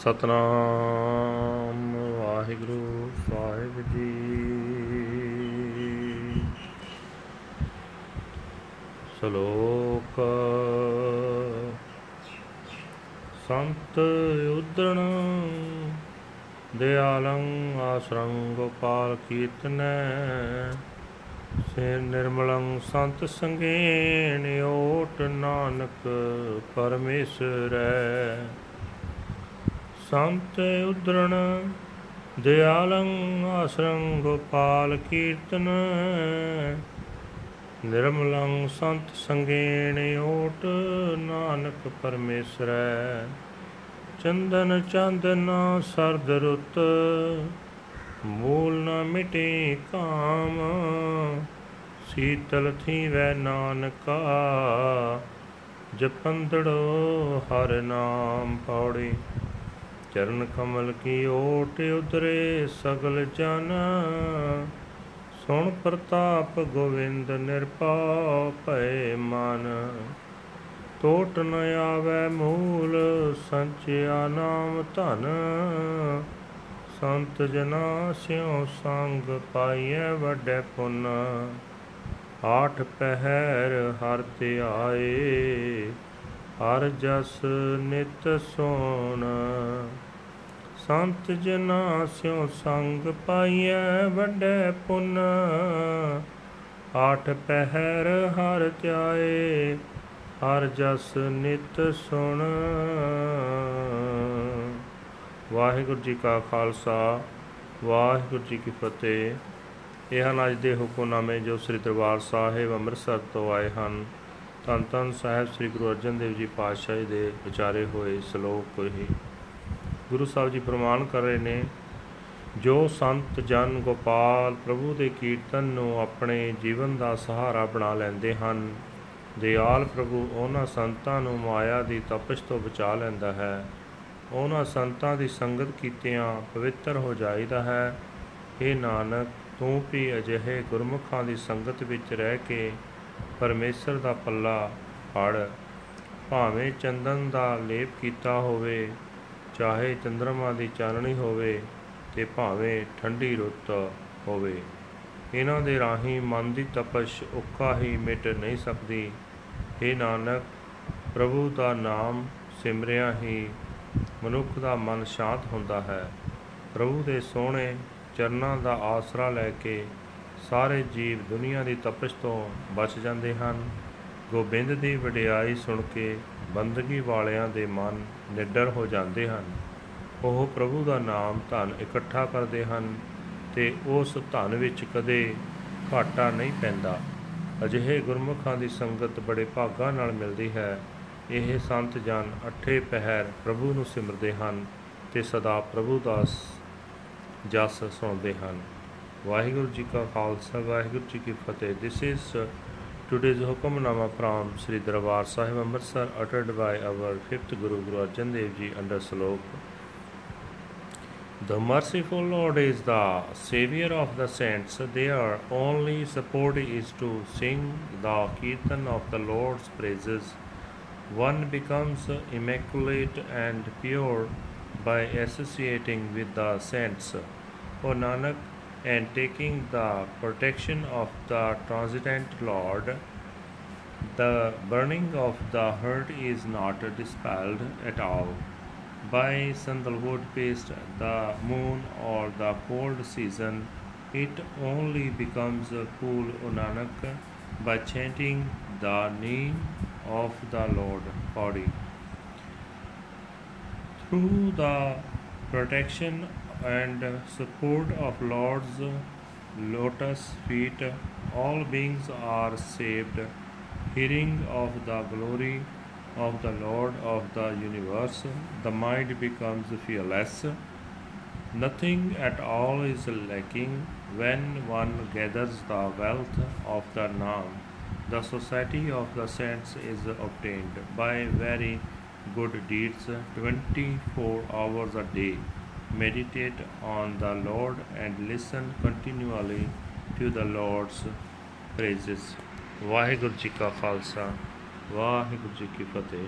ਸਤਨਾਮ ਵਾਹਿਗੁਰੂ ਸਾਹਿਬ ਜੀ। ਸ਼ਲੋਕ ਸੰਤ ਉਦਰਣ ਦਿਆਲੰ ਆਸਰੰ ਗੋਪਾਲ ਕੀਰਤਨੈ। ਸੇ ਨਿਰਮਲੰ ਸੰਤ ਸੰਗੇਨ ਓਟ ਨਾਨਕ ਪਰਮੇਸ਼ਰੈ। ਸੰਤ ਉਦਰਣ ਦਿਆਲੰ ਆਸਰੰ ਗੋਪਾਲ ਕੀਰਤਨ। ਨਿਰਮਲੰ ਸੰਤ ਸੰਗੇਣ ਓਟ, ਨਾਨਕ ਪਰਮੇਸ਼ਰੈ। ਚੰਦਨ ਚੰਦਨ ਸਰਦ ਰੁੱਤ, ਮੂਲ ਨ ਮਿਟੇ ਕਾਮ। ਸੀਤਲ ਥੀਵੈ ਨਾਨਕਾ, ਜਪੰਦੜੋ ਹਰ ਨਾਮ ਪੌੜੀ। ਚਰਨ ਕਮਲ ਕੀ ਓਟ ਉਦਰੇ ਸਗਲ ਜਨ। ਸੁਣ ਪ੍ਰਤਾਪ ਗੋਵਿੰਦ ਨਿਰਪਉ ਭੈ ਮਨ। ਟੋਟ ਨ ਆਵੈ ਮੂਲ ਸੰਚਿਆ ਨਾਮ ਧਨ। ਸੰਤ ਜਨਾ ਸਿਉ ਸੰਗ ਪਾਈਐ ਵੱਡੇ ਪੁੰਨ। ਆਠ ਪਹਿਰ ਹਰ ਧਿਆਏ। ਹਰ ਜਸ ਨਿਤ ਸੋਣ। ਸੰਤ ਜਨਾ ਸਿਉ ਸੰਗ ਪਾਈਐ ਵੱਡੇ ਪੁੰਨ। ਆਠ ਪਹਿਰ ਹਰ ਧਿਆਏ, ਹਰ ਜਸ ਨਿਤ ਸੁਣ। ਵਾਹਿਗੁਰੂ ਜੀ ਕਾ ਖਾਲਸਾ, ਵਾਹਿਗੁਰੂ ਜੀ ਕੀ ਫਤਿਹ। ਇਹ ਹਨ ਅੱਜ ਦੇ ਹੁਕਮਨਾਮੇ ਜੋ ਸ੍ਰੀ ਦਰਬਾਰ ਸਾਹਿਬ ਅੰਮ੍ਰਿਤਸਰ ਤੋਂ ਆਏ ਹਨ। ਧੰਨ ਧੰਨ ਸਾਹਿਬ ਸ੍ਰੀ ਗੁਰੂ ਅਰਜਨ ਦੇਵ ਜੀ ਪਾਤਸ਼ਾਹ ਜੀ ਦੇ ਵਿਚਾਰੇ ਹੋਏ ਸ਼ਲੋਕ ਹੀ ਗੁਰੂ ਸਾਹਿਬ ਜੀ ਪ੍ਰਮਾਣ ਕਰ ਰਹੇ ਨੇ, ਜੋ ਸੰਤ ਜਨ ਗੋਪਾਲ ਪ੍ਰਭੂ ਦੇ ਕੀਰਤਨ ਨੂੰ ਆਪਣੇ ਜੀਵਨ ਦਾ ਸਹਾਰਾ ਬਣਾ ਲੈਂਦੇ ਹਨ, ਦਿਆਲ ਪ੍ਰਭੂ ਉਹਨਾਂ ਸੰਤਾਂ ਨੂੰ ਮਾਇਆ ਦੀ ਤਪਸ਼ ਤੋਂ ਬਚਾ ਲੈਂਦਾ ਹੈ। ਉਹਨਾਂ ਸੰਤਾਂ ਦੀ ਸੰਗਤ ਕੀਤਿਆਂ ਪਵਿੱਤਰ ਹੋ ਜਾਈਦਾ ਹੈ। ਇਹ ਨਾਨਕ, ਤੂੰ ਵੀ ਅਜਿਹੇ ਗੁਰਮੁਖਾਂ ਦੀ ਸੰਗਤ ਵਿੱਚ ਰਹਿ ਕੇ ਪਰਮੇਸ਼ਰ ਦਾ ਪੱਲਾ ਫੜ। ਭਾਵੇਂ ਚੰਦਨ ਦਾ ਲੇਪ ਕੀਤਾ ਹੋਵੇ, ਚਾਹੇ ਚੰਦਰਮਾ ਦੀ ਚਾਨਣੀ ਹੋਵੇ ਤੇ ਭਾਵੇਂ ਠੰਡੀ ਰੁੱਤ ਹੋਵੇ, ਇਹਨਾਂ ਦੇ ਰਾਹੀਂ ਮਨ ਦੀ ਤਪਸ਼ ਉੱਕਾ ਹੀ ਮਿਟ ਨਹੀਂ ਸਕਦੀ। हे ਨਾਨਕ, ਪ੍ਰਭੂ ਦਾ ਨਾਮ ਸਿਮਰਿਆ ਹੀ ਮਨੁੱਖ ਦਾ ਮਨ ਸ਼ਾਂਤ ਹੁੰਦਾ ਹੈ। ਪ੍ਰਭੂ ਦੇ ਸੋਹਣੇ ਚਰਨਾਂ ਦਾ ਆਸਰਾ ਲੈ ਕੇ ਸਾਰੇ ਜੀਵ ਦੁਨੀਆ ਦੀ ਤਪਸ਼ ਤੋਂ ਬਚ ਜਾਂਦੇ ਹਨ। ਗੋਬਿੰਦ ਦੀ ਵਡਿਆਈ ਸੁਣ ਕੇ ਬੰਦਗੀ ਵਾਲਿਆਂ ਦੇ ਮਨ ਨਿਡਰ ਹੋ ਜਾਂਦੇ ਹਨ। ਉਹ ਪ੍ਰਭੂ ਦਾ ਨਾਮ ਧਨ ਇਕੱਠਾ ਕਰਦੇ ਹਨ ਤੇ ਉਸ ਧਨ ਵਿੱਚ ਕਦੇ ਘਾਟਾ ਨਹੀਂ ਪੈਂਦਾ। ਅਜਿਹੇ ਗੁਰਮੁਖਾਂ ਦੀ ਸੰਗਤ ਬੜੇ ਭਾਗਾਂ ਨਾਲ ਮਿਲਦੀ ਹੈ। ਇਹ ਸੰਤ ਜਨ ਅਠੇ ਪਹਿਰ ਪ੍ਰਭੂ ਨੂੰ ਸਿਮਰਦੇ ਹਨ ਤੇ ਸਦਾ ਪ੍ਰਭੂ ਦਾ ਜਸ ਸੁਣਦੇ ਹਨ। ਵਾਹਿਗੁਰੂ ਜੀ ਕਾ ਖਾਲਸਾ ਵਾਹਿਗੁਰੂ ਜੀ ਕੀ ਫਤਿਹ this is today's hukamnama from Sri Darbar Sahib Amritsar uttered by our fifth Guru Guru Arjan Dev Ji under Slok The merciful Lord is the Savior of the saints. Their only support is to sing the Kirtan of the Lord's praises. One becomes immaculate and pure by associating with the saints. O Nanak, and taking the protection of the transcendent Lord, the burning of the heart is not dispelled at all by sandalwood paste, the moon, or the cold season. It only becomes a cool, O Nanak, by chanting the name of the Lord body. Through the protection and support of Lord's lotus feet, all beings are saved. Hearing of the glory of the Lord of the universe, the mind becomes fearless. Nothing at all is lacking when one gathers the wealth of the Naam. The society of the saints is obtained by very good deeds 24 hours a day. Meditate on the Lord and listen continually to the Lord's praises. Waheguru ji ਕਾ ਖਾਲਸਾ ਵਾਹਿਗੁਰੂ ਜੀ ਕੀ ਫਤਿਹ